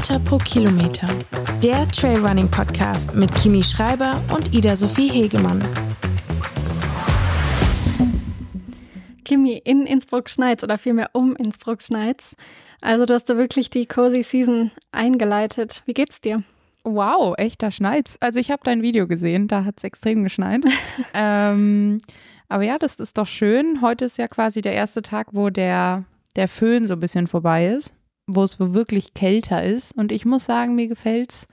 Meter pro Kilometer. Der Trailrunning Podcast mit Kimi Schreiber und Ida Sophie Hegemann. Kimi, in Innsbruck schneit's oder vielmehr um Innsbruck schneit's. Also du hast da wirklich die Cozy Season eingeleitet. Wie geht's dir? Wow, echt, da schneit's. Also ich habe dein Video gesehen, da hat's extrem geschneit. ähm, aber ja, das ist doch schön. Heute ist ja quasi der erste Tag, wo der, der Föhn so ein bisschen vorbei ist, wo es wirklich kälter ist. Und ich muss sagen, mir gefällt's.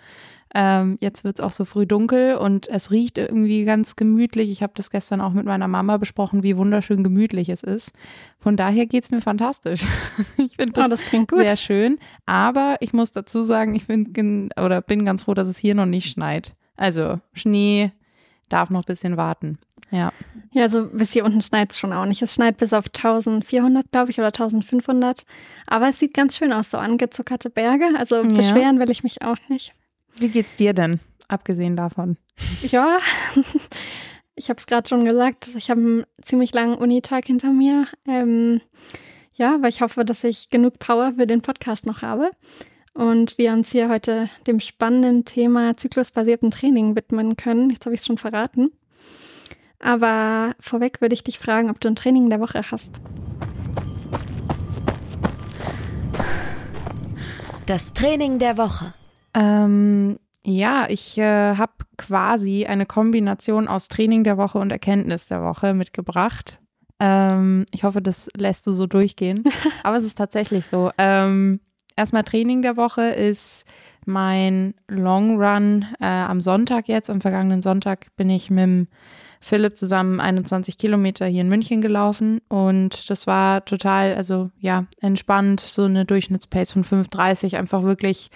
Ähm, jetzt wird es auch so früh dunkel und es riecht irgendwie ganz gemütlich. Ich habe das gestern auch mit meiner Mama besprochen, wie wunderschön gemütlich es ist. Von daher geht es mir fantastisch. ich finde das, oh, das sehr schön. Aber ich muss dazu sagen, ich bin, oder bin ganz froh, dass es hier noch nicht schneit. Also Schnee darf noch ein bisschen warten. Ja. Ja, also bis hier unten schneit es schon auch nicht. Es schneit bis auf 1400, glaube ich, oder 1500. Aber es sieht ganz schön aus, so angezuckerte Berge. Also beschweren ja. will ich mich auch nicht. Wie geht's dir denn, abgesehen davon? Ja, ich habe es gerade schon gesagt, ich habe einen ziemlich langen Unitag hinter mir. Ähm, ja, aber ich hoffe, dass ich genug Power für den Podcast noch habe und wir uns hier heute dem spannenden Thema zyklusbasierten Training widmen können. Jetzt habe ich es schon verraten. Aber vorweg würde ich dich fragen, ob du ein Training der Woche hast. Das Training der Woche. Ähm, ja, ich äh, habe quasi eine Kombination aus Training der Woche und Erkenntnis der Woche mitgebracht. Ähm, ich hoffe, das lässt du so durchgehen. Aber es ist tatsächlich so. Ähm, erstmal Training der Woche ist mein Long Run äh, am Sonntag jetzt. Am vergangenen Sonntag bin ich mit Philipp zusammen 21 Kilometer hier in München gelaufen und das war total, also ja, entspannt, so eine Durchschnittspace von 5,30, einfach wirklich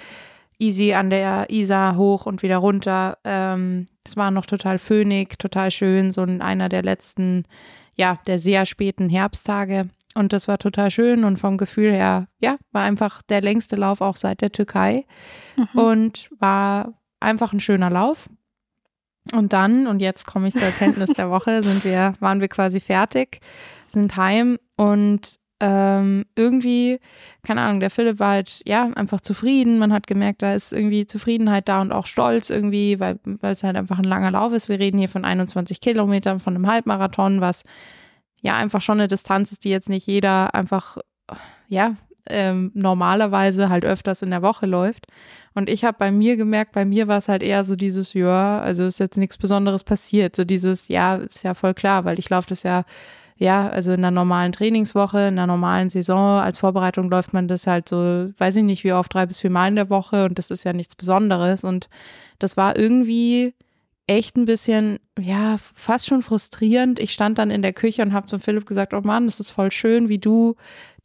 easy an der Isar hoch und wieder runter. Ähm, es war noch total föhnig, total schön, so in einer der letzten, ja, der sehr späten Herbsttage. Und das war total schön und vom Gefühl her, ja, war einfach der längste Lauf auch seit der Türkei mhm. und war einfach ein schöner Lauf. Und dann, und jetzt komme ich zur Erkenntnis der Woche, sind wir, waren wir quasi fertig, sind heim und ähm, irgendwie, keine Ahnung, der Philipp war halt, ja, einfach zufrieden. Man hat gemerkt, da ist irgendwie Zufriedenheit da und auch Stolz irgendwie, weil, weil es halt einfach ein langer Lauf ist. Wir reden hier von 21 Kilometern, von einem Halbmarathon, was ja einfach schon eine Distanz ist, die jetzt nicht jeder einfach, ja, ähm, normalerweise halt öfters in der Woche läuft. Und ich habe bei mir gemerkt, bei mir war es halt eher so dieses, ja, also ist jetzt nichts Besonderes passiert. So dieses, ja, ist ja voll klar, weil ich laufe das ja ja, also in einer normalen Trainingswoche, in einer normalen Saison als Vorbereitung läuft man das halt so, weiß ich nicht, wie oft, drei bis vier Mal in der Woche und das ist ja nichts Besonderes. Und das war irgendwie echt ein bisschen, ja, fast schon frustrierend. Ich stand dann in der Küche und habe zu Philipp gesagt, oh Mann, das ist voll schön, wie du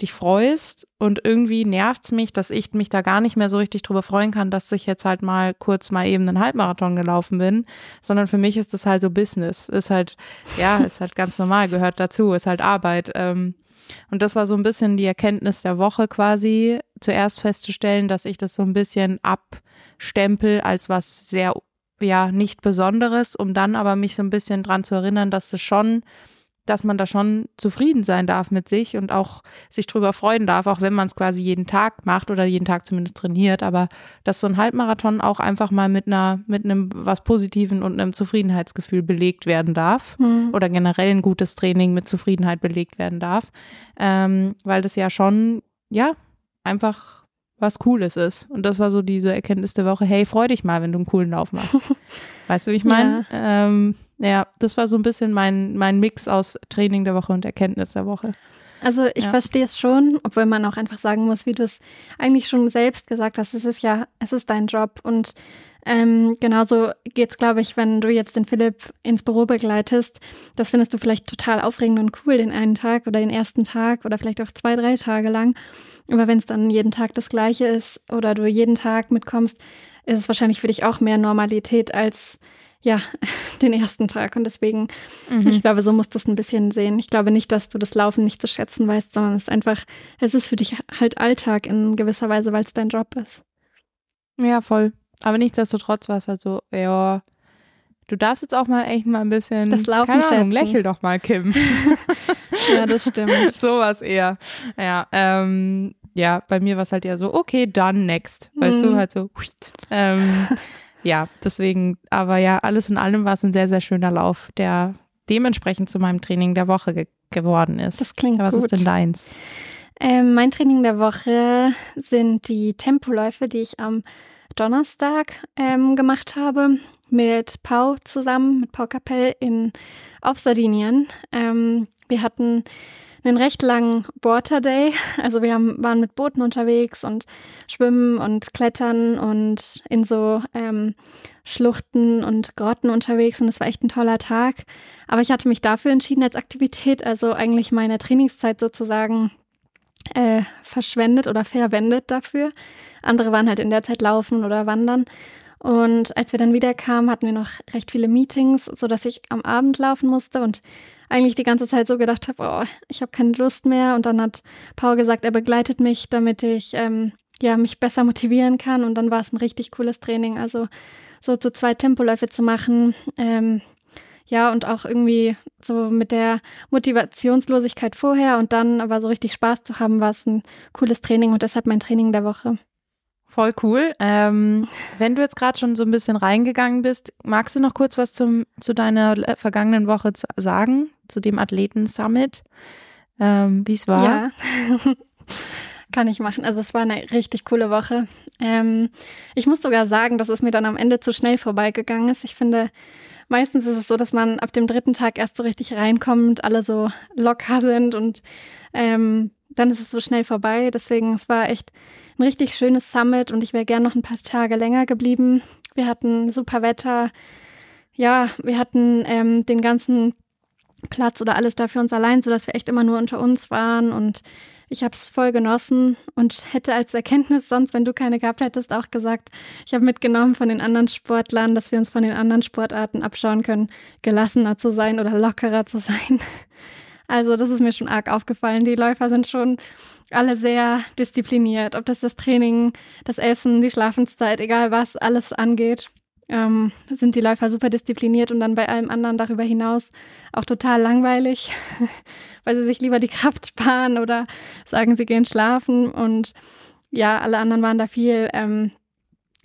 dich freust. Und irgendwie nervt's mich, dass ich mich da gar nicht mehr so richtig drüber freuen kann, dass ich jetzt halt mal kurz mal eben einen Halbmarathon gelaufen bin. Sondern für mich ist das halt so Business. Ist halt, ja, ist halt ganz normal, gehört dazu, ist halt Arbeit. Ähm, und das war so ein bisschen die Erkenntnis der Woche quasi, zuerst festzustellen, dass ich das so ein bisschen abstempel als was sehr ja nicht Besonderes, um dann aber mich so ein bisschen dran zu erinnern, dass es schon, dass man da schon zufrieden sein darf mit sich und auch sich drüber freuen darf, auch wenn man es quasi jeden Tag macht oder jeden Tag zumindest trainiert, aber dass so ein Halbmarathon auch einfach mal mit einer, mit einem was Positiven und einem Zufriedenheitsgefühl belegt werden darf mhm. oder generell ein gutes Training mit Zufriedenheit belegt werden darf, ähm, weil das ja schon, ja, einfach was Cooles ist. Und das war so diese Erkenntnis der Woche, hey, freu dich mal, wenn du einen coolen Lauf machst. weißt du, wie ich meine? Ja. Ähm, ja, das war so ein bisschen mein, mein Mix aus Training der Woche und Erkenntnis der Woche. Also ich ja. verstehe es schon, obwohl man auch einfach sagen muss, wie du es eigentlich schon selbst gesagt hast, es ist ja, es ist dein Job und ähm, genauso geht's, glaube ich, wenn du jetzt den Philipp ins Büro begleitest. Das findest du vielleicht total aufregend und cool den einen Tag oder den ersten Tag oder vielleicht auch zwei, drei Tage lang. Aber wenn es dann jeden Tag das Gleiche ist oder du jeden Tag mitkommst, ist es wahrscheinlich für dich auch mehr Normalität als ja, den ersten Tag. Und deswegen, mhm. ich glaube, so musst du es ein bisschen sehen. Ich glaube nicht, dass du das Laufen nicht zu schätzen weißt, sondern es ist einfach, es ist für dich halt Alltag in gewisser Weise, weil es dein Job ist. Ja, voll. Aber nichtsdestotrotz war es halt so, ja, du darfst jetzt auch mal echt mal ein bisschen. Das Laufen keine Ahnung, lächel doch mal, Kim. ja, das stimmt. Sowas eher. Ja, ähm, ja, bei mir war es halt eher so, okay, dann next. Weißt du, Mhm. halt so. Ähm, ja, deswegen, aber ja, alles in allem war es ein sehr, sehr schöner Lauf, der dementsprechend zu meinem Training der Woche ge geworden ist. Das klingt Was gut. ist denn deins? Ähm, mein Training der Woche sind die Tempoläufe, die ich am Donnerstag ähm, gemacht habe mit Pau zusammen, mit Pau Kapell in, auf Sardinien. Ähm, wir hatten einen recht langen Water Day. Also wir haben, waren mit Booten unterwegs und schwimmen und klettern und in so ähm, Schluchten und Grotten unterwegs und es war echt ein toller Tag. Aber ich hatte mich dafür entschieden als Aktivität, also eigentlich meine Trainingszeit sozusagen äh, verschwendet oder verwendet dafür. Andere waren halt in der Zeit laufen oder wandern. Und als wir dann wieder kamen, hatten wir noch recht viele Meetings, so dass ich am Abend laufen musste und eigentlich die ganze Zeit so gedacht habe, oh, ich habe keine Lust mehr. Und dann hat Paul gesagt, er begleitet mich, damit ich ähm, ja mich besser motivieren kann. Und dann war es ein richtig cooles Training. Also so zu zwei Tempoläufe zu machen, ähm, ja, und auch irgendwie so mit der Motivationslosigkeit vorher und dann aber so richtig Spaß zu haben, war es ein cooles Training und deshalb mein Training der Woche. Voll cool. Ähm, wenn du jetzt gerade schon so ein bisschen reingegangen bist, magst du noch kurz was zum, zu deiner vergangenen Woche zu sagen, zu dem Athleten-Summit, ähm, wie es war? Ja, kann ich machen. Also es war eine richtig coole Woche. Ähm, ich muss sogar sagen, dass es mir dann am Ende zu schnell vorbeigegangen ist. Ich finde, meistens ist es so, dass man ab dem dritten Tag erst so richtig reinkommt, alle so locker sind und ähm, dann ist es so schnell vorbei. Deswegen, es war echt ein richtig schönes Summit und ich wäre gern noch ein paar Tage länger geblieben. Wir hatten super Wetter. Ja, wir hatten ähm, den ganzen Platz oder alles da für uns allein, sodass wir echt immer nur unter uns waren und ich habe es voll genossen und hätte als Erkenntnis sonst, wenn du keine gehabt hättest, auch gesagt, ich habe mitgenommen von den anderen Sportlern, dass wir uns von den anderen Sportarten abschauen können, gelassener zu sein oder lockerer zu sein. Also das ist mir schon arg aufgefallen. Die Läufer sind schon alle sehr diszipliniert, ob das das Training, das Essen, die Schlafenszeit, egal was, alles angeht. Ähm, sind die Läufer super diszipliniert und dann bei allem anderen darüber hinaus auch total langweilig, weil sie sich lieber die Kraft sparen oder sagen, sie gehen schlafen. Und ja, alle anderen waren da viel ähm,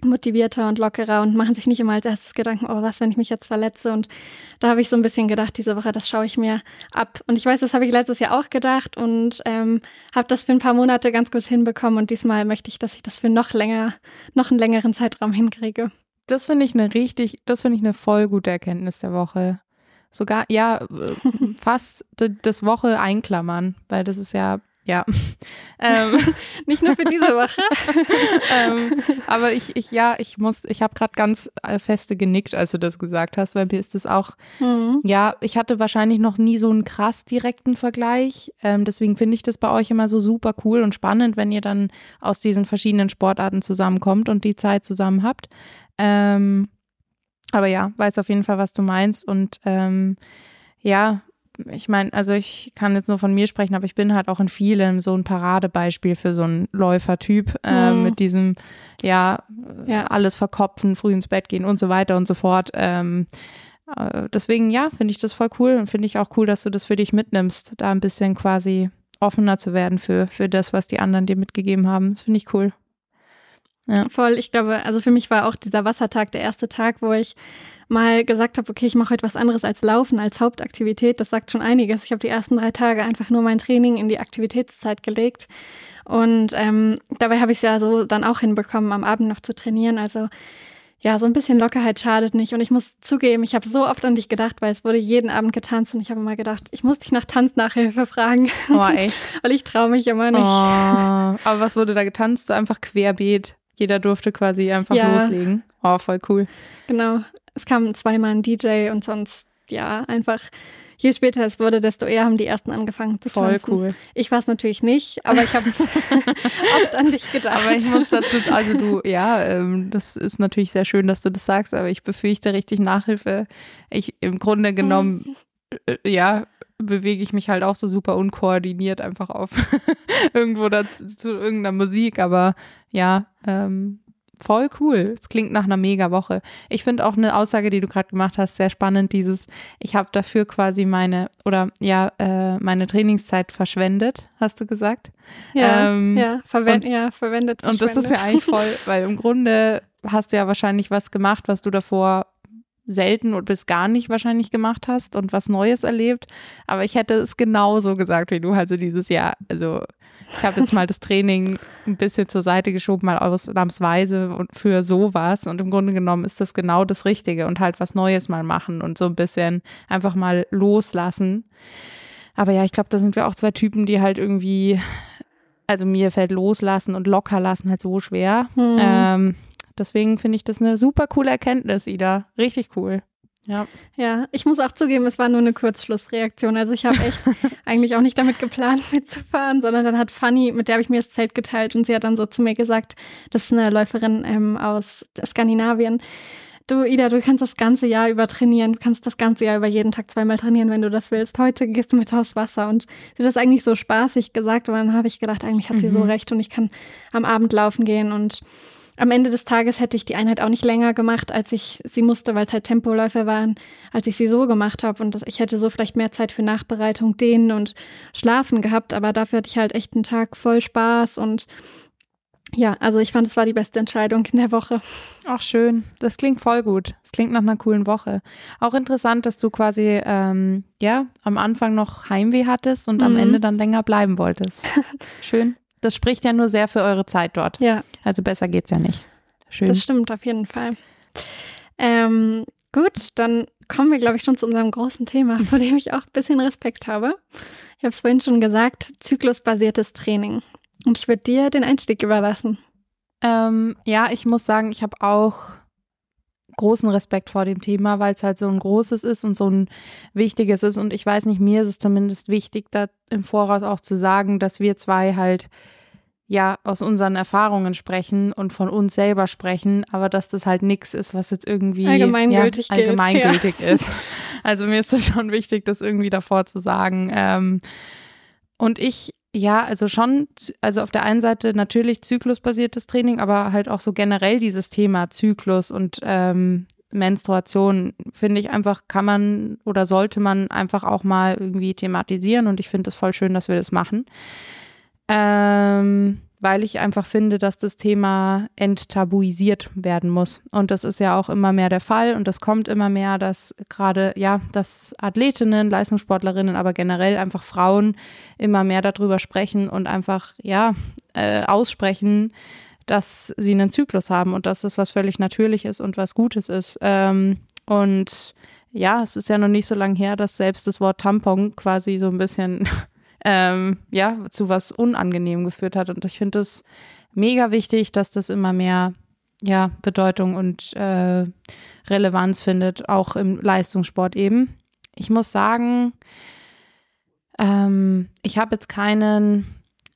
motivierter und lockerer und machen sich nicht immer als erstes Gedanken, oh, was, wenn ich mich jetzt verletze? Und da habe ich so ein bisschen gedacht, diese Woche, das schaue ich mir ab. Und ich weiß, das habe ich letztes Jahr auch gedacht und ähm, habe das für ein paar Monate ganz gut hinbekommen. Und diesmal möchte ich, dass ich das für noch länger, noch einen längeren Zeitraum hinkriege. Das finde ich eine richtig, das finde ich eine voll gute Erkenntnis der Woche. Sogar, ja, äh, fast das Woche einklammern, weil das ist ja, ja. ähm, Nicht nur für diese Woche. ähm, aber ich, ich, ja, ich muss, ich habe gerade ganz äh, feste genickt, als du das gesagt hast, weil mir ist das auch, Mhm. ja, ich hatte wahrscheinlich noch nie so einen krass direkten Vergleich. Ähm, deswegen finde ich das bei euch immer so super cool und spannend, wenn ihr dann aus diesen verschiedenen Sportarten zusammenkommt und die Zeit zusammen habt. Ähm, aber ja, weiß auf jeden Fall, was du meinst. Und ähm, ja, ich meine, also ich kann jetzt nur von mir sprechen, aber ich bin halt auch in vielem so ein Paradebeispiel für so einen Läufertyp äh, Mhm. mit diesem, ja, Ja. alles verkopfen, früh ins Bett gehen und so weiter und so fort. Ähm, äh, deswegen, ja, finde ich das voll cool und finde ich auch cool, dass du das für dich mitnimmst, da ein bisschen quasi offener zu werden für, für das, was die anderen dir mitgegeben haben. Das finde ich cool. Voll, ich glaube, also für mich war auch dieser Wassertag der erste Tag, wo ich mal gesagt habe, okay, ich mache heute was anderes als Laufen, als Hauptaktivität. Das sagt schon einiges. Ich habe die ersten drei Tage einfach nur mein Training in die Aktivitätszeit gelegt. Und ähm, dabei habe ich es ja so dann auch hinbekommen, am Abend noch zu trainieren. Also ja, so ein bisschen Lockerheit schadet nicht. Und ich muss zugeben, ich habe so oft an dich gedacht, weil es wurde jeden Abend getanzt und ich habe immer gedacht, ich muss dich nach Tanznachhilfe fragen, Oh, echt? weil ich traue mich immer Oh, nicht. aber was wurde da getanzt? So einfach querbeet. Jeder durfte quasi einfach Ja. loslegen. Oh, voll cool. Genau. Es kam zweimal ein DJ und sonst, ja, einfach, je später es wurde, desto eher haben die ersten angefangen zu Voll tanzen. cool. Ich war es natürlich nicht, aber ich habe oft an dich gedacht. Aber ich muss dazu, also du, ja, ähm, das ist natürlich sehr schön, dass du das sagst, aber ich befürchte richtig Nachhilfe. Ich im Grunde genommen, äh, ja, bewege ich mich halt auch so super unkoordiniert einfach auf irgendwo da zu irgendeiner Musik, aber ja, ähm, voll cool. Es klingt nach einer mega Woche. Ich finde auch eine Aussage, die du gerade gemacht hast, sehr spannend. Dieses, ich habe dafür quasi meine oder ja äh, meine Trainingszeit verschwendet, hast du gesagt? Ja, ähm, ja, verwend und, ja, verwendet. Und das ist ja eigentlich voll, weil im Grunde hast du ja wahrscheinlich was gemacht, was du davor selten und bis gar nicht wahrscheinlich gemacht hast und was Neues erlebt. Aber ich hätte es genauso gesagt wie du. Also dieses Jahr, also ich habe jetzt mal das Training ein bisschen zur Seite geschoben, mal ausnahmsweise und für sowas. Und im Grunde genommen ist das genau das Richtige und halt was Neues mal machen und so ein bisschen einfach mal loslassen. Aber ja, ich glaube, da sind wir auch zwei Typen, die halt irgendwie, also mir fällt loslassen und locker lassen halt so schwer. Hm. Ähm, Deswegen finde ich das eine super coole Erkenntnis, Ida. Richtig cool. Ja. Ja, ich muss auch zugeben, es war nur eine Kurzschlussreaktion. Also ich habe echt eigentlich auch nicht damit geplant, mitzufahren, sondern dann hat Fanny, mit der habe ich mir das Zelt geteilt und sie hat dann so zu mir gesagt, das ist eine Läuferin ähm, aus Skandinavien. Du, Ida, du kannst das ganze Jahr über trainieren. Du kannst das ganze Jahr über jeden Tag zweimal trainieren, wenn du das willst. Heute gehst du mit aufs Wasser. Und sie hat das eigentlich so spaßig gesagt, aber dann habe ich gedacht, eigentlich hat sie mhm. so recht und ich kann am Abend laufen gehen und am Ende des Tages hätte ich die Einheit auch nicht länger gemacht, als ich sie musste, weil es halt Tempoläufe waren, als ich sie so gemacht habe. Und das, ich hätte so vielleicht mehr Zeit für Nachbereitung, Dehnen und Schlafen gehabt. Aber dafür hatte ich halt echt einen Tag voll Spaß und ja, also ich fand, es war die beste Entscheidung in der Woche. Ach schön, das klingt voll gut. Das klingt nach einer coolen Woche. Auch interessant, dass du quasi ähm, ja am Anfang noch Heimweh hattest und mhm. am Ende dann länger bleiben wolltest. Schön. Das spricht ja nur sehr für eure Zeit dort. Ja. Also besser geht's ja nicht. Schön. Das stimmt auf jeden Fall. Ähm, gut, dann kommen wir, glaube ich, schon zu unserem großen Thema, vor dem ich auch ein bisschen Respekt habe. Ich habe es vorhin schon gesagt, zyklusbasiertes Training. Und ich würde dir den Einstieg überlassen. Ähm, ja, ich muss sagen, ich habe auch großen Respekt vor dem Thema, weil es halt so ein großes ist und so ein wichtiges ist. Und ich weiß nicht, mir ist es zumindest wichtig, da im Voraus auch zu sagen, dass wir zwei halt ja aus unseren Erfahrungen sprechen und von uns selber sprechen, aber dass das halt nichts ist, was jetzt irgendwie allgemeingültig, ja, allgemeingültig ja. ist. Also mir ist es schon wichtig, das irgendwie davor zu sagen. Ähm, und ich ja, also schon, also auf der einen Seite natürlich zyklusbasiertes Training, aber halt auch so generell dieses Thema Zyklus und ähm, Menstruation, finde ich einfach, kann man oder sollte man einfach auch mal irgendwie thematisieren und ich finde es voll schön, dass wir das machen. Ähm, weil ich einfach finde, dass das Thema enttabuisiert werden muss. Und das ist ja auch immer mehr der Fall und das kommt immer mehr, dass gerade, ja, dass Athletinnen, Leistungssportlerinnen, aber generell einfach Frauen immer mehr darüber sprechen und einfach, ja, äh, aussprechen, dass sie einen Zyklus haben und dass das was völlig Natürliches und was Gutes ist. Ähm, und ja, es ist ja noch nicht so lange her, dass selbst das Wort Tampon quasi so ein bisschen ähm, ja, zu was Unangenehm geführt hat. Und ich finde es mega wichtig, dass das immer mehr ja, Bedeutung und äh, Relevanz findet, auch im Leistungssport eben. Ich muss sagen, ähm, ich habe jetzt keinen,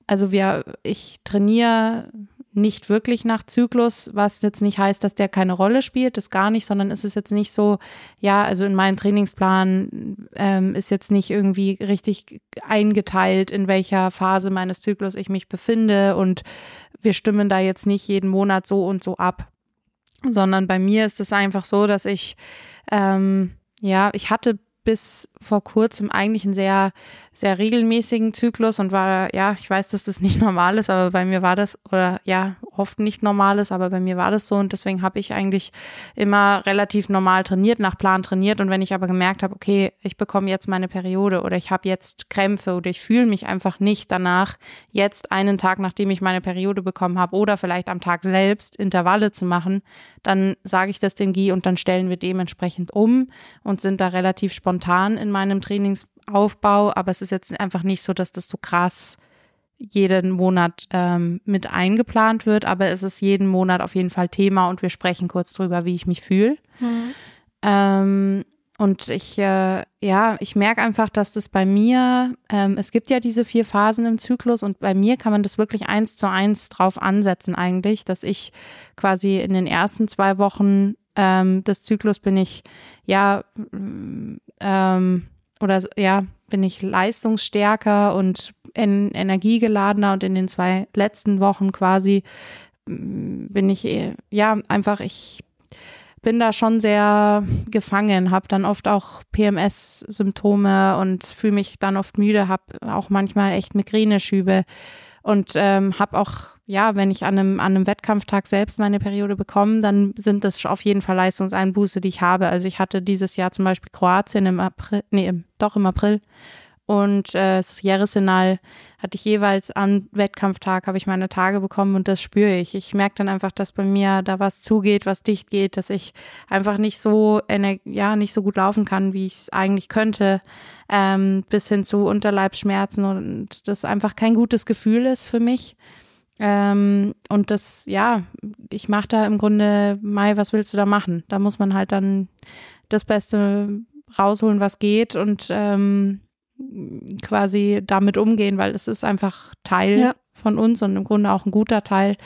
also wir, ich trainiere nicht wirklich nach Zyklus, was jetzt nicht heißt, dass der keine Rolle spielt, das gar nicht, sondern ist es jetzt nicht so, ja, also in meinem Trainingsplan ähm, ist jetzt nicht irgendwie richtig eingeteilt, in welcher Phase meines Zyklus ich mich befinde und wir stimmen da jetzt nicht jeden Monat so und so ab, sondern bei mir ist es einfach so, dass ich, ähm, ja, ich hatte bis vor kurzem eigentlich einen sehr, sehr regelmäßigen Zyklus und war, ja, ich weiß, dass das nicht normal ist, aber bei mir war das, oder ja, oft nicht normal ist, aber bei mir war das so und deswegen habe ich eigentlich immer relativ normal trainiert, nach Plan trainiert und wenn ich aber gemerkt habe, okay, ich bekomme jetzt meine Periode oder ich habe jetzt Krämpfe oder ich fühle mich einfach nicht danach, jetzt einen Tag, nachdem ich meine Periode bekommen habe oder vielleicht am Tag selbst Intervalle zu machen, dann sage ich das dem Guy und dann stellen wir dementsprechend um und sind da relativ spontan in meinem Trainingsaufbau, aber es ist jetzt einfach nicht so, dass das so krass jeden Monat ähm, mit eingeplant wird, aber es ist jeden Monat auf jeden Fall Thema und wir sprechen kurz drüber, wie ich mich fühle. Mhm. Ähm, und ich, äh, ja, ich merke einfach, dass das bei mir, ähm, es gibt ja diese vier Phasen im Zyklus und bei mir kann man das wirklich eins zu eins drauf ansetzen eigentlich, dass ich quasi in den ersten zwei Wochen ähm, des Zyklus bin ich, ja, ähm, oder ja, bin ich leistungsstärker und en energiegeladener und in den zwei letzten Wochen quasi bin ich, eh, ja, einfach, ich bin da schon sehr gefangen, habe dann oft auch PMS-Symptome und fühle mich dann oft müde, habe auch manchmal echt Migräneschübe und ähm, habe auch, ja, wenn ich an einem, an einem Wettkampftag selbst meine Periode bekomme, dann sind das auf jeden Fall Leistungseinbuße, die ich habe. Also ich hatte dieses Jahr zum Beispiel Kroatien im April, nee, doch im April und äh, Sierra Senal hatte ich jeweils am Wettkampftag, habe ich meine Tage bekommen und das spüre ich. Ich merke dann einfach, dass bei mir da was zugeht, was dicht geht, dass ich einfach nicht so, ja, nicht so gut laufen kann, wie ich es eigentlich könnte, ähm, bis hin zu Unterleibsschmerzen und das einfach kein gutes Gefühl ist für mich. Ähm, und das, ja, ich mache da im Grunde, Mai, was willst du da machen? Da muss man halt dann das Beste rausholen, was geht und ähm, quasi damit umgehen, weil es ist einfach Teil ja. von uns und im Grunde auch ein guter Teil.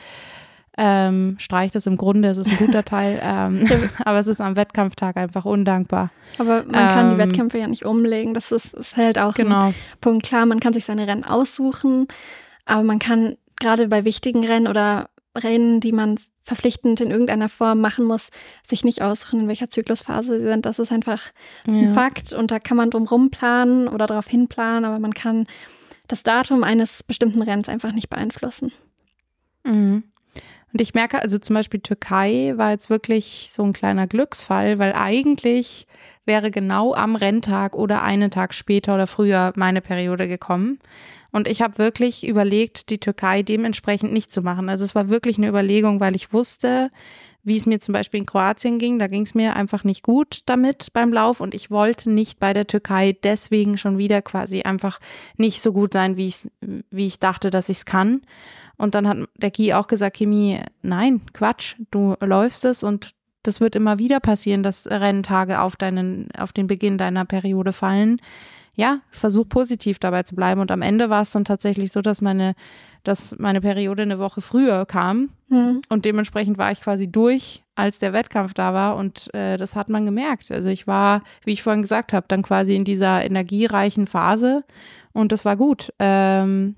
Ähm, streicht es im Grunde, es ist ein guter Teil, ähm, aber es ist am Wettkampftag einfach undankbar. Aber man kann ähm, die Wettkämpfe ja nicht umlegen, das ist, ist halt auch genau. ein Punkt. Klar, man kann sich seine Rennen aussuchen, aber man kann gerade bei wichtigen Rennen oder Rennen, die man verpflichtend in irgendeiner Form machen muss, sich nicht aussuchen, in welcher Zyklusphase sie sind. Das ist einfach ja. ein Fakt und da kann man drum planen oder darauf hinplanen, aber man kann das Datum eines bestimmten Rennens einfach nicht beeinflussen. Mhm. Und ich merke, also zum Beispiel Türkei war jetzt wirklich so ein kleiner Glücksfall, weil eigentlich wäre genau am Renntag oder einen Tag später oder früher meine Periode gekommen. Und ich habe wirklich überlegt, die Türkei dementsprechend nicht zu machen. Also es war wirklich eine Überlegung, weil ich wusste, wie es mir zum Beispiel in Kroatien ging. Da ging es mir einfach nicht gut damit beim Lauf und ich wollte nicht bei der Türkei deswegen schon wieder quasi einfach nicht so gut sein, wie ich, wie ich dachte, dass ich es kann. Und dann hat der Guy auch gesagt, Kimi, nein, Quatsch, du läufst es und das wird immer wieder passieren, dass Renntage auf deinen, auf den Beginn deiner Periode fallen ja, versuch positiv dabei zu bleiben. Und am Ende war es dann tatsächlich so, dass meine, dass meine Periode eine Woche früher kam. Mhm. Und dementsprechend war ich quasi durch, als der Wettkampf da war. Und äh, das hat man gemerkt. Also ich war, wie ich vorhin gesagt habe, dann quasi in dieser energiereichen Phase. Und das war gut. Ähm,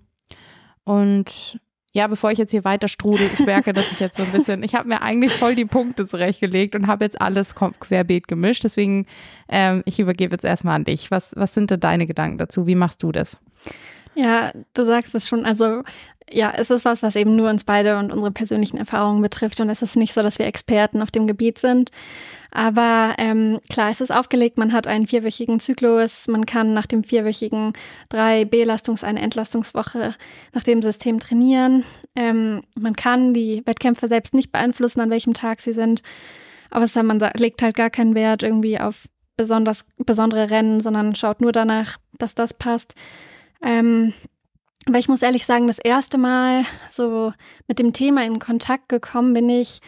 und ja, bevor ich jetzt hier weiter strudel, ich merke, dass ich jetzt so ein bisschen, ich habe mir eigentlich voll die Punkte zurechtgelegt und habe jetzt alles querbeet gemischt. Deswegen, ähm, ich übergebe jetzt erstmal an dich. Was, was sind denn deine Gedanken dazu? Wie machst du das? Ja, du sagst es schon. Also ja, es ist was, was eben nur uns beide und unsere persönlichen Erfahrungen betrifft. Und es ist nicht so, dass wir Experten auf dem Gebiet sind. Aber ähm, klar, es ist aufgelegt, man hat einen vierwöchigen Zyklus, man kann nach dem vierwöchigen drei Belastungs-, eine Entlastungswoche nach dem System trainieren. Ähm, man kann die Wettkämpfe selbst nicht beeinflussen, an welchem Tag sie sind. Aber es, man legt halt gar keinen Wert irgendwie auf besonders, besondere Rennen, sondern schaut nur danach, dass das passt. Ähm, aber ich muss ehrlich sagen, das erste Mal so mit dem Thema in Kontakt gekommen bin ich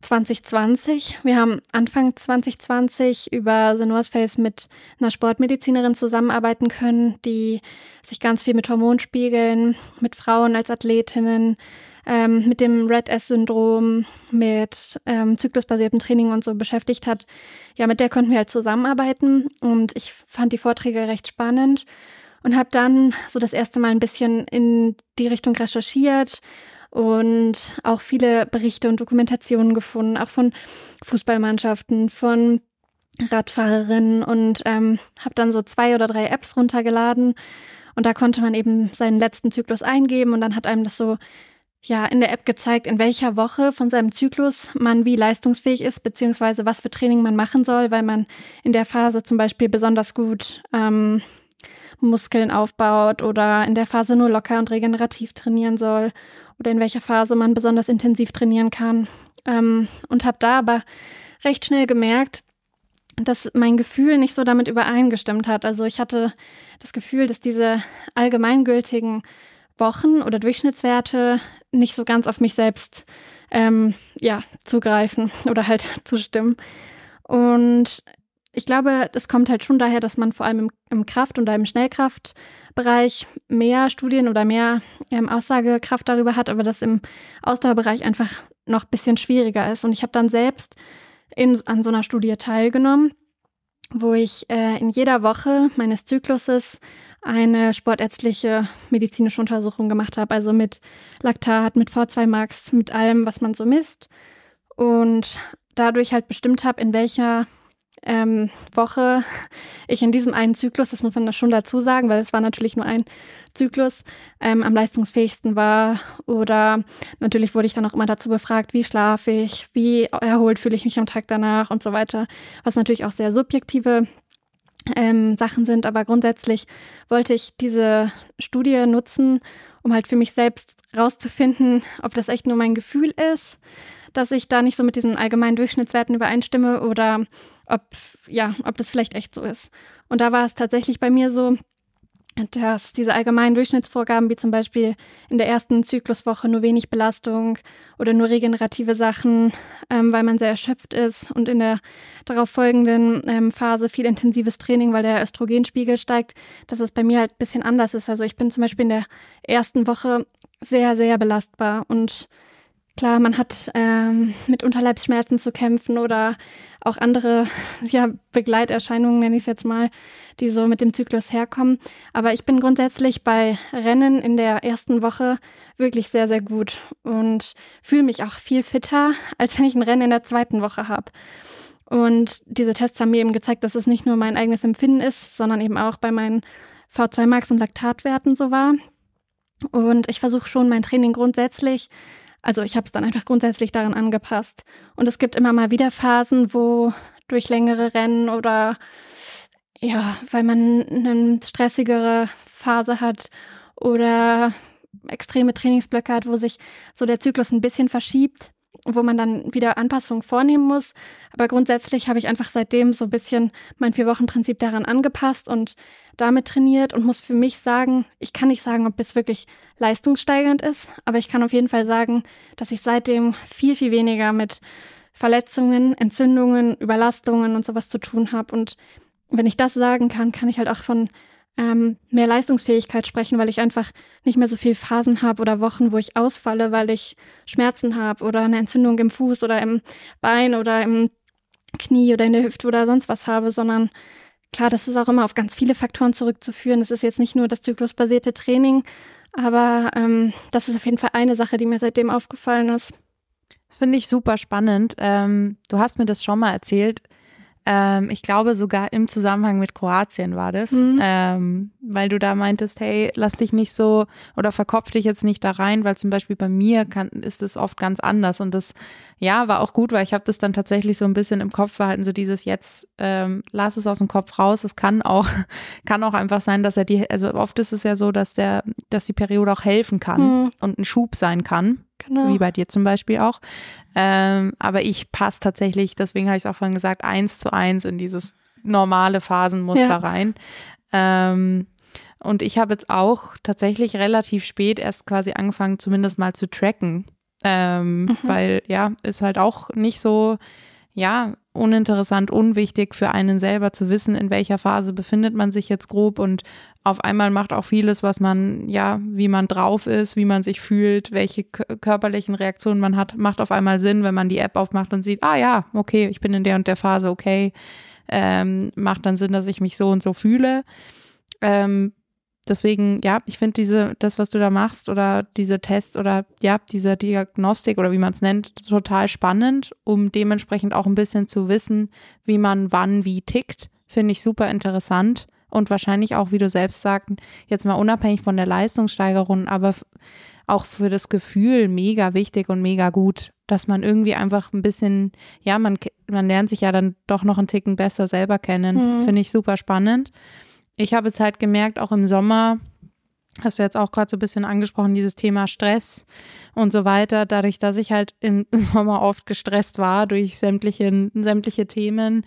2020. Wir haben Anfang 2020 über The North Face mit einer Sportmedizinerin zusammenarbeiten können, die sich ganz viel mit Hormonspiegeln, mit Frauen als Athletinnen, ähm, mit dem Red S-Syndrom, mit ähm, zyklusbasiertem Training und so beschäftigt hat. Ja, mit der konnten wir halt zusammenarbeiten und ich fand die Vorträge recht spannend und habe dann so das erste Mal ein bisschen in die Richtung recherchiert und auch viele Berichte und Dokumentationen gefunden, auch von Fußballmannschaften, von Radfahrerinnen und ähm, habe dann so zwei oder drei Apps runtergeladen und da konnte man eben seinen letzten Zyklus eingeben und dann hat einem das so ja in der App gezeigt, in welcher Woche von seinem Zyklus man wie leistungsfähig ist, beziehungsweise was für Training man machen soll, weil man in der Phase zum Beispiel besonders gut ähm, Muskeln aufbaut oder in der Phase nur locker und regenerativ trainieren soll oder in welcher Phase man besonders intensiv trainieren kann. Ähm, und habe da aber recht schnell gemerkt, dass mein Gefühl nicht so damit übereingestimmt hat. Also ich hatte das Gefühl, dass diese allgemeingültigen Wochen oder Durchschnittswerte nicht so ganz auf mich selbst ähm, ja, zugreifen oder halt zustimmen. Und ich glaube, das kommt halt schon daher, dass man vor allem im, im Kraft- und im Schnellkraftbereich mehr Studien oder mehr ähm, Aussagekraft darüber hat, aber das im Ausdauerbereich einfach noch ein bisschen schwieriger ist. Und ich habe dann selbst in, an so einer Studie teilgenommen, wo ich äh, in jeder Woche meines Zykluses eine sportärztliche medizinische Untersuchung gemacht habe, also mit Laktat, mit V2 Max, mit allem, was man so misst. Und dadurch halt bestimmt habe, in welcher ähm, Woche ich in diesem einen Zyklus, das muss man schon dazu sagen, weil es war natürlich nur ein Zyklus, ähm, am leistungsfähigsten war. Oder natürlich wurde ich dann auch immer dazu befragt, wie schlafe ich, wie erholt fühle ich mich am Tag danach und so weiter, was natürlich auch sehr subjektive ähm, Sachen sind. Aber grundsätzlich wollte ich diese Studie nutzen, um halt für mich selbst rauszufinden, ob das echt nur mein Gefühl ist, dass ich da nicht so mit diesen allgemeinen Durchschnittswerten übereinstimme oder ob, ja, ob das vielleicht echt so ist. Und da war es tatsächlich bei mir so, dass diese allgemeinen Durchschnittsvorgaben, wie zum Beispiel in der ersten Zykluswoche nur wenig Belastung oder nur regenerative Sachen, ähm, weil man sehr erschöpft ist und in der darauf folgenden ähm, Phase viel intensives Training, weil der Östrogenspiegel steigt, dass es bei mir halt ein bisschen anders ist. Also ich bin zum Beispiel in der ersten Woche sehr, sehr belastbar und Klar, man hat ähm, mit Unterleibsschmerzen zu kämpfen oder auch andere ja, Begleiterscheinungen, nenne ich es jetzt mal, die so mit dem Zyklus herkommen. Aber ich bin grundsätzlich bei Rennen in der ersten Woche wirklich sehr, sehr gut und fühle mich auch viel fitter, als wenn ich ein Rennen in der zweiten Woche habe. Und diese Tests haben mir eben gezeigt, dass es nicht nur mein eigenes Empfinden ist, sondern eben auch bei meinen V2 Max und Laktatwerten so war. Und ich versuche schon mein Training grundsätzlich also ich habe es dann einfach grundsätzlich daran angepasst. Und es gibt immer mal wieder Phasen, wo durch längere Rennen oder ja, weil man eine stressigere Phase hat oder extreme Trainingsblöcke hat, wo sich so der Zyklus ein bisschen verschiebt, wo man dann wieder Anpassungen vornehmen muss. Aber grundsätzlich habe ich einfach seitdem so ein bisschen mein Vier-Wochen-Prinzip daran angepasst und damit trainiert und muss für mich sagen, ich kann nicht sagen, ob es wirklich leistungssteigernd ist, aber ich kann auf jeden Fall sagen, dass ich seitdem viel, viel weniger mit Verletzungen, Entzündungen, Überlastungen und sowas zu tun habe. Und wenn ich das sagen kann, kann ich halt auch von ähm, mehr Leistungsfähigkeit sprechen, weil ich einfach nicht mehr so viel Phasen habe oder Wochen, wo ich ausfalle, weil ich Schmerzen habe oder eine Entzündung im Fuß oder im Bein oder im Knie oder in der Hüfte oder sonst was habe, sondern klar, das ist auch immer auf ganz viele Faktoren zurückzuführen. Es ist jetzt nicht nur das zyklusbasierte Training, aber ähm, das ist auf jeden Fall eine Sache, die mir seitdem aufgefallen ist. Das finde ich super spannend. Ähm, du hast mir das schon mal erzählt. Ähm, ich glaube sogar im Zusammenhang mit Kroatien war das, mhm. ähm, weil du da meintest, hey, lass dich nicht so oder verkopf dich jetzt nicht da rein, weil zum Beispiel bei mir kann, ist es oft ganz anders und das, ja, war auch gut, weil ich habe das dann tatsächlich so ein bisschen im Kopf behalten, so dieses jetzt, ähm, lass es aus dem Kopf raus. Es kann auch, kann auch einfach sein, dass er die, also oft ist es ja so, dass der, dass die Periode auch helfen kann mhm. und ein Schub sein kann. Genau. Wie bei dir zum Beispiel auch. Ähm, aber ich passe tatsächlich, deswegen habe ich es auch vorhin gesagt, eins zu eins in dieses normale Phasenmuster ja. rein. Ähm, und ich habe jetzt auch tatsächlich relativ spät erst quasi angefangen, zumindest mal zu tracken. Ähm, mhm. Weil ja, ist halt auch nicht so, ja, uninteressant, unwichtig für einen selber zu wissen, in welcher Phase befindet man sich jetzt grob und auf einmal macht auch vieles, was man, ja, wie man drauf ist, wie man sich fühlt, welche körperlichen Reaktionen man hat, macht auf einmal Sinn, wenn man die App aufmacht und sieht, ah ja, okay, ich bin in der und der Phase, okay, ähm, macht dann Sinn, dass ich mich so und so fühle. Ähm, deswegen, ja, ich finde diese, das, was du da machst oder diese Tests oder ja, diese Diagnostik oder wie man es nennt, total spannend, um dementsprechend auch ein bisschen zu wissen, wie man wann wie tickt. Finde ich super interessant und wahrscheinlich auch, wie du selbst sagst, jetzt mal unabhängig von der Leistungssteigerung, aber auch für das Gefühl mega wichtig und mega gut, dass man irgendwie einfach ein bisschen, ja, man, man lernt sich ja dann doch noch einen Ticken besser selber kennen. Mhm. Finde ich super spannend. Ich habe jetzt halt gemerkt, auch im Sommer, hast du jetzt auch gerade so ein bisschen angesprochen, dieses Thema Stress und so weiter. Dadurch, dass ich halt im Sommer oft gestresst war durch sämtliche, sämtliche Themen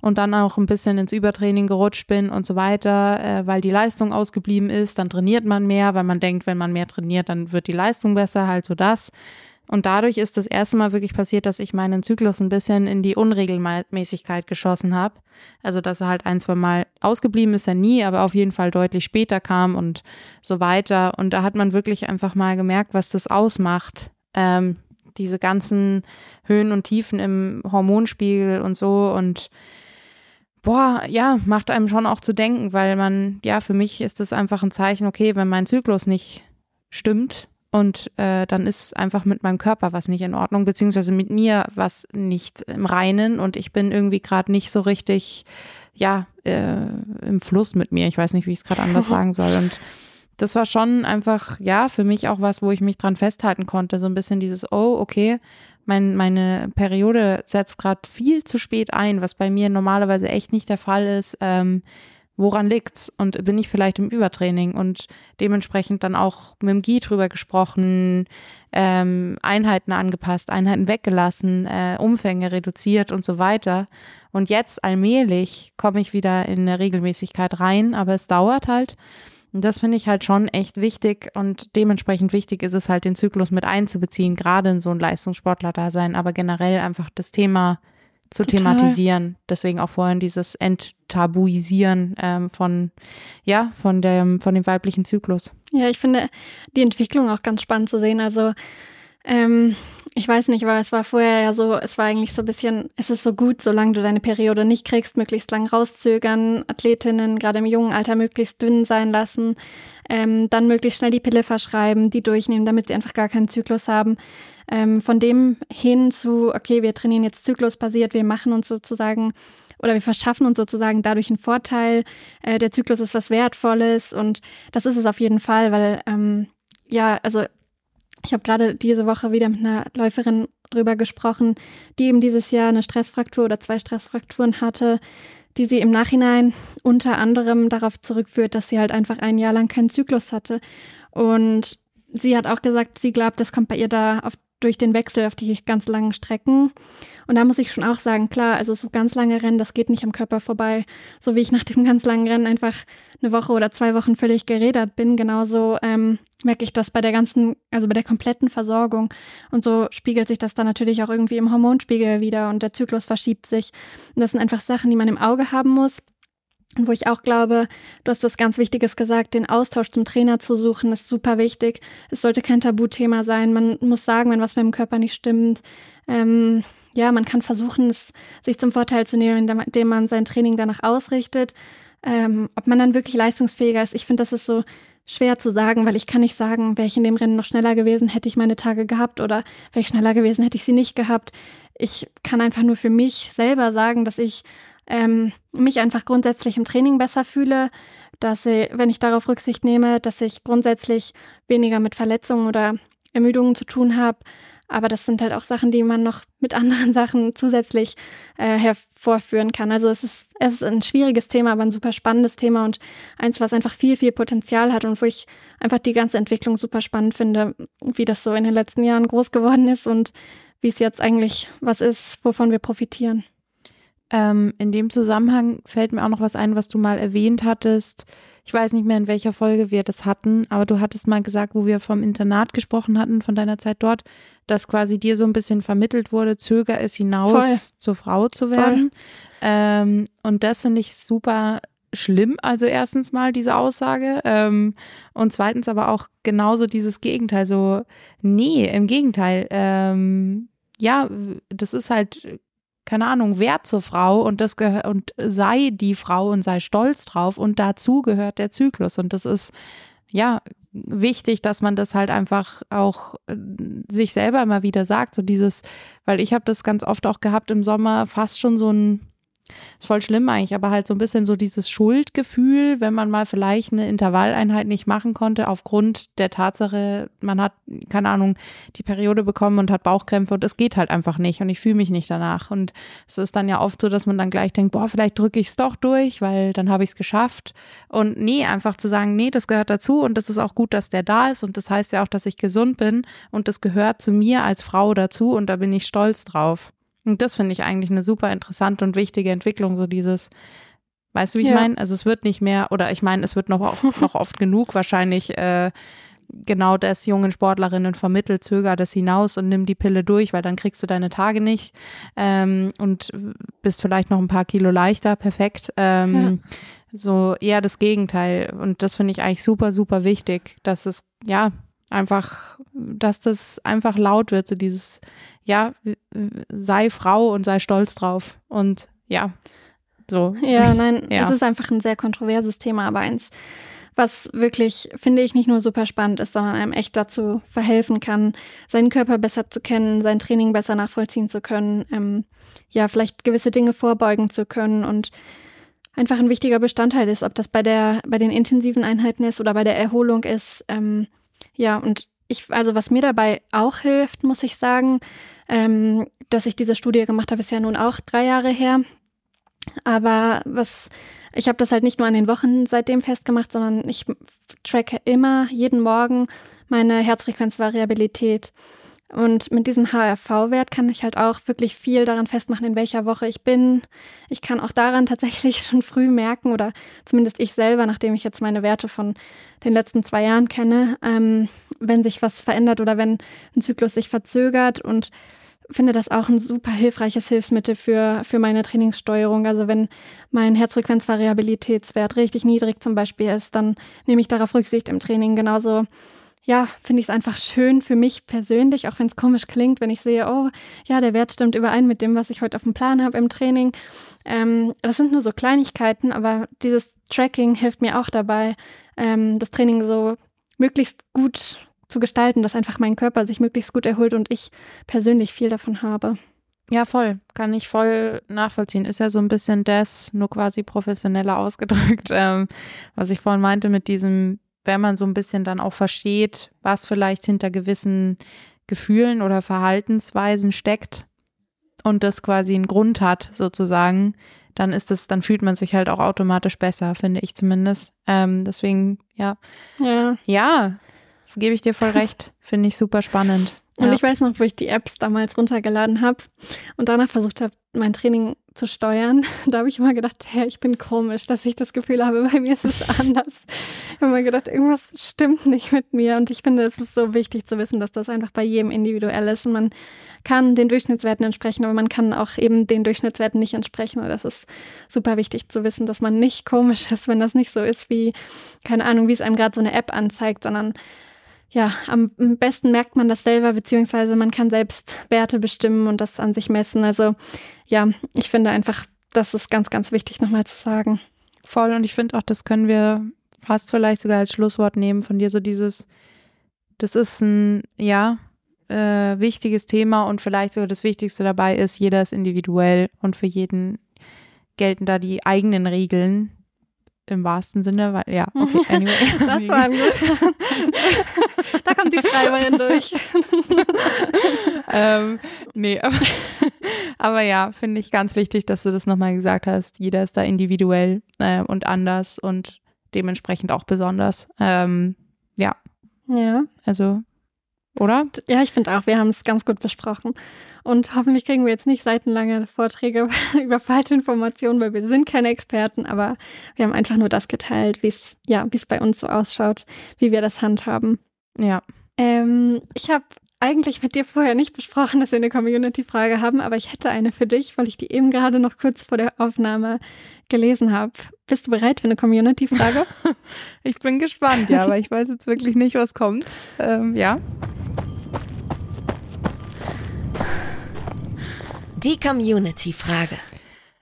und dann auch ein bisschen ins Übertraining gerutscht bin und so weiter, äh, weil die Leistung ausgeblieben ist, dann trainiert man mehr, weil man denkt, wenn man mehr trainiert, dann wird die Leistung besser, halt so das. Und dadurch ist das erste Mal wirklich passiert, dass ich meinen Zyklus ein bisschen in die Unregelmäßigkeit geschossen habe. Also, dass er halt ein, zwei Mal ausgeblieben ist, er nie, aber auf jeden Fall deutlich später kam und so weiter. Und da hat man wirklich einfach mal gemerkt, was das ausmacht. Ähm, diese ganzen Höhen und Tiefen im Hormonspiegel und so und boah, ja, macht einem schon auch zu denken, weil man, ja, für mich ist das einfach ein Zeichen, okay, wenn mein Zyklus nicht stimmt und äh, dann ist einfach mit meinem Körper was nicht in Ordnung, beziehungsweise mit mir was nicht im Reinen und ich bin irgendwie gerade nicht so richtig, ja, äh, im Fluss mit mir. Ich weiß nicht, wie ich es gerade anders sagen soll. Und das war schon einfach, ja, für mich auch was, wo ich mich dran festhalten konnte. So ein bisschen dieses, oh, okay, mein, meine Periode setzt gerade viel zu spät ein, was bei mir normalerweise echt nicht der Fall ist. Ähm, woran liegt's? Und bin ich vielleicht im Übertraining? Und dementsprechend dann auch mit dem GI drüber gesprochen, ähm, Einheiten angepasst, Einheiten weggelassen, äh, Umfänge reduziert und so weiter. Und jetzt allmählich komme ich wieder in eine Regelmäßigkeit rein, aber es dauert halt. Und das finde ich halt schon echt wichtig und dementsprechend wichtig ist es halt, den Zyklus mit einzubeziehen, gerade in so ein Leistungssportler-Dasein, aber generell einfach das Thema zu Total. thematisieren. Deswegen auch vorhin dieses Enttabuisieren ähm, von, ja, von dem, von dem weiblichen Zyklus. Ja, ich finde die Entwicklung auch ganz spannend zu sehen. Also ähm, ich weiß nicht, aber es war vorher ja so, es war eigentlich so ein bisschen, es ist so gut, solange du deine Periode nicht kriegst, möglichst lang rauszögern, Athletinnen gerade im jungen Alter möglichst dünn sein lassen, ähm, dann möglichst schnell die Pille verschreiben, die durchnehmen, damit sie einfach gar keinen Zyklus haben. Ähm, von dem hin zu, okay, wir trainieren jetzt zyklusbasiert, wir machen uns sozusagen oder wir verschaffen uns sozusagen dadurch einen Vorteil. Äh, der Zyklus ist was Wertvolles und das ist es auf jeden Fall, weil ähm, ja, also ich habe gerade diese Woche wieder mit einer Läuferin drüber gesprochen, die eben dieses Jahr eine Stressfraktur oder zwei Stressfrakturen hatte, die sie im Nachhinein unter anderem darauf zurückführt, dass sie halt einfach ein Jahr lang keinen Zyklus hatte. Und sie hat auch gesagt, sie glaubt, das kommt bei ihr da auf durch den Wechsel auf die ganz langen Strecken. Und da muss ich schon auch sagen, klar, also so ganz lange Rennen, das geht nicht am Körper vorbei. So wie ich nach dem ganz langen Rennen einfach eine Woche oder zwei Wochen völlig gerädert bin, genauso ähm, merke ich das bei der ganzen, also bei der kompletten Versorgung. Und so spiegelt sich das dann natürlich auch irgendwie im Hormonspiegel wieder und der Zyklus verschiebt sich. Und das sind einfach Sachen, die man im Auge haben muss. Und wo ich auch glaube, du hast was ganz Wichtiges gesagt, den Austausch zum Trainer zu suchen, ist super wichtig. Es sollte kein Tabuthema sein. Man muss sagen, wenn was mit dem Körper nicht stimmt. Ähm, ja, man kann versuchen, es sich zum Vorteil zu nehmen, indem man sein Training danach ausrichtet. Ähm, ob man dann wirklich leistungsfähiger ist, ich finde, das ist so schwer zu sagen, weil ich kann nicht sagen, wäre ich in dem Rennen noch schneller gewesen, hätte ich meine Tage gehabt oder wäre ich schneller gewesen, hätte ich sie nicht gehabt. Ich kann einfach nur für mich selber sagen, dass ich ähm, mich einfach grundsätzlich im Training besser fühle, dass ich, wenn ich darauf Rücksicht nehme, dass ich grundsätzlich weniger mit Verletzungen oder Ermüdungen zu tun habe. Aber das sind halt auch Sachen, die man noch mit anderen Sachen zusätzlich äh, hervorführen kann. Also es ist, es ist ein schwieriges Thema, aber ein super spannendes Thema und eins, was einfach viel, viel Potenzial hat und wo ich einfach die ganze Entwicklung super spannend finde, wie das so in den letzten Jahren groß geworden ist und wie es jetzt eigentlich was ist, wovon wir profitieren. Ähm, in dem Zusammenhang fällt mir auch noch was ein, was du mal erwähnt hattest. Ich weiß nicht mehr, in welcher Folge wir das hatten, aber du hattest mal gesagt, wo wir vom Internat gesprochen hatten, von deiner Zeit dort, dass quasi dir so ein bisschen vermittelt wurde, zöger es hinaus, Voll. zur Frau zu werden. Ähm, und das finde ich super schlimm, also erstens mal diese Aussage ähm, und zweitens aber auch genauso dieses Gegenteil, so nee, im Gegenteil, ähm, ja, das ist halt keine Ahnung, Wert zur Frau und das und sei die Frau und sei stolz drauf und dazu gehört der Zyklus. Und das ist ja wichtig, dass man das halt einfach auch äh, sich selber immer wieder sagt, so dieses, weil ich habe das ganz oft auch gehabt im Sommer, fast schon so ein ist voll schlimm eigentlich, aber halt so ein bisschen so dieses Schuldgefühl, wenn man mal vielleicht eine Intervalleinheit nicht machen konnte, aufgrund der Tatsache, man hat, keine Ahnung, die Periode bekommen und hat Bauchkrämpfe und es geht halt einfach nicht und ich fühle mich nicht danach. Und es ist dann ja oft so, dass man dann gleich denkt, boah, vielleicht drücke ich es doch durch, weil dann habe ich es geschafft. Und nee, einfach zu sagen, nee, das gehört dazu und das ist auch gut, dass der da ist und das heißt ja auch, dass ich gesund bin und das gehört zu mir als Frau dazu und da bin ich stolz drauf. Und das finde ich eigentlich eine super interessante und wichtige Entwicklung, so dieses, weißt du, wie ich ja. meine? Also es wird nicht mehr, oder ich meine, es wird noch, noch oft genug wahrscheinlich äh, genau das jungen Sportlerinnen vermittelt, zöger das hinaus und nimm die Pille durch, weil dann kriegst du deine Tage nicht ähm, und bist vielleicht noch ein paar Kilo leichter, perfekt. Ähm, ja. So eher das Gegenteil. Und das finde ich eigentlich super, super wichtig, dass es, ja, einfach, dass das einfach laut wird, so dieses, ja, sei Frau und sei stolz drauf. Und ja, So. Ja, nein, Ja. es ist einfach ein sehr kontroverses Thema, aber eins, was wirklich, finde ich, nicht nur super spannend ist, sondern einem echt dazu verhelfen kann, seinen Körper besser zu kennen, sein Training besser nachvollziehen zu können, ähm, ja, vielleicht gewisse Dinge vorbeugen zu können und einfach ein wichtiger Bestandteil ist, ob das bei der, bei den intensiven Einheiten ist oder bei der Erholung ist. Ähm, ja, und ich, also was mir dabei auch hilft, muss ich sagen, ähm, dass ich diese Studie gemacht habe, ist ja nun auch drei Jahre her. Aber was, ich habe das halt nicht nur an den Wochen seitdem festgemacht, sondern ich tracke immer jeden Morgen meine Herzfrequenzvariabilität. Und mit diesem HRV-Wert kann ich halt auch wirklich viel daran festmachen, in welcher Woche ich bin. Ich kann auch daran tatsächlich schon früh merken, oder zumindest ich selber, nachdem ich jetzt meine Werte von den letzten zwei Jahren kenne, ähm, wenn sich was verändert oder wenn ein Zyklus sich verzögert und finde das auch ein super hilfreiches Hilfsmittel für, für meine Trainingssteuerung. Also wenn mein Herzfrequenzvariabilitätswert richtig niedrig zum Beispiel ist, dann nehme ich darauf Rücksicht im Training. Genauso ja, finde ich es einfach schön für mich persönlich, auch wenn es komisch klingt, wenn ich sehe, oh, ja, der Wert stimmt überein mit dem, was ich heute auf dem Plan habe im Training. Ähm, das sind nur so Kleinigkeiten, aber dieses Tracking hilft mir auch dabei, ähm, das Training so möglichst gut zu gestalten, dass einfach mein Körper sich möglichst gut erholt und ich persönlich viel davon habe. Ja, voll. Kann ich voll nachvollziehen. Ist ja so ein bisschen das, nur quasi professioneller ausgedrückt, ähm, was ich vorhin meinte mit diesem, wenn man so ein bisschen dann auch versteht, was vielleicht hinter gewissen Gefühlen oder Verhaltensweisen steckt und das quasi einen Grund hat, sozusagen, dann ist es, dann fühlt man sich halt auch automatisch besser, finde ich zumindest. Ähm, deswegen, ja. Ja. Ja, gebe ich dir voll recht. Finde ich super spannend. Und Ja. ich weiß noch, wo ich die Apps damals runtergeladen habe und danach versucht habe, mein Training zu steuern. Da habe ich immer gedacht, hey, ich bin komisch, dass ich das Gefühl habe, bei mir ist es anders. Ich habe immer gedacht, irgendwas stimmt nicht mit mir. Und ich finde, es ist so wichtig zu wissen, dass das einfach bei jedem individuell ist. Und man kann den Durchschnittswerten entsprechen, aber man kann auch eben den Durchschnittswerten nicht entsprechen. Und das ist super wichtig zu wissen, dass man nicht komisch ist, wenn das nicht so ist, wie, keine Ahnung, wie es einem gerade so eine App anzeigt, sondern ja, am besten merkt man das selber, beziehungsweise man kann selbst Werte bestimmen und das an sich messen. Also ja, ich finde einfach, das ist ganz, ganz wichtig nochmal zu sagen. Voll und ich finde auch, das können wir fast vielleicht sogar als Schlusswort nehmen von dir, so dieses, das ist ein, ja, äh, wichtiges Thema und vielleicht sogar das Wichtigste dabei ist, jeder ist individuell und für jeden gelten da die eigenen Regeln im wahrsten Sinne, weil, ja, okay, anyway. Das war ein guter. da kommt die Schreiberin durch. ähm, nee, aber, aber ja, finde ich ganz wichtig, dass du das nochmal gesagt hast. Jeder ist da individuell äh, und anders und dementsprechend auch besonders. Ähm, ja, Ja. also, oder? Ja, ich finde auch, wir haben es ganz gut besprochen. Und hoffentlich kriegen wir jetzt nicht seitenlange Vorträge über falsche Informationen, weil wir sind keine Experten, aber wir haben einfach nur das geteilt, wie es ja, wie es bei uns so ausschaut, wie wir das handhaben. Ja. Ähm, ich habe eigentlich mit dir vorher nicht besprochen, dass wir eine Community-Frage haben, aber ich hätte eine für dich, weil ich die eben gerade noch kurz vor der Aufnahme gelesen habe. Bist du bereit für eine Community-Frage? Ich bin gespannt, ja, aber ich weiß jetzt wirklich nicht, was kommt. Ähm, ja. Die Community-Frage.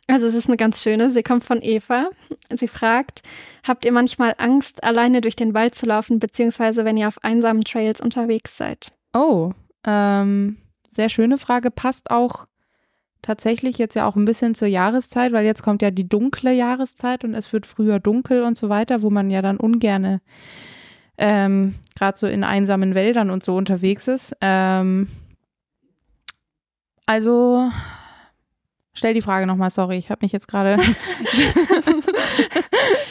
Also es ist eine ganz schöne. Sie kommt von Eva. Sie fragt, habt ihr manchmal Angst, alleine durch den Wald zu laufen, beziehungsweise wenn ihr auf einsamen Trails unterwegs seid? Oh, ähm, sehr schöne Frage. Passt auch tatsächlich jetzt ja auch ein bisschen zur Jahreszeit, weil jetzt kommt ja die dunkle Jahreszeit und es wird früher dunkel und so weiter, wo man ja dann ungerne ähm, gerade so in einsamen Wäldern und so unterwegs ist. Ähm, also stell die Frage nochmal, sorry, ich habe mich jetzt gerade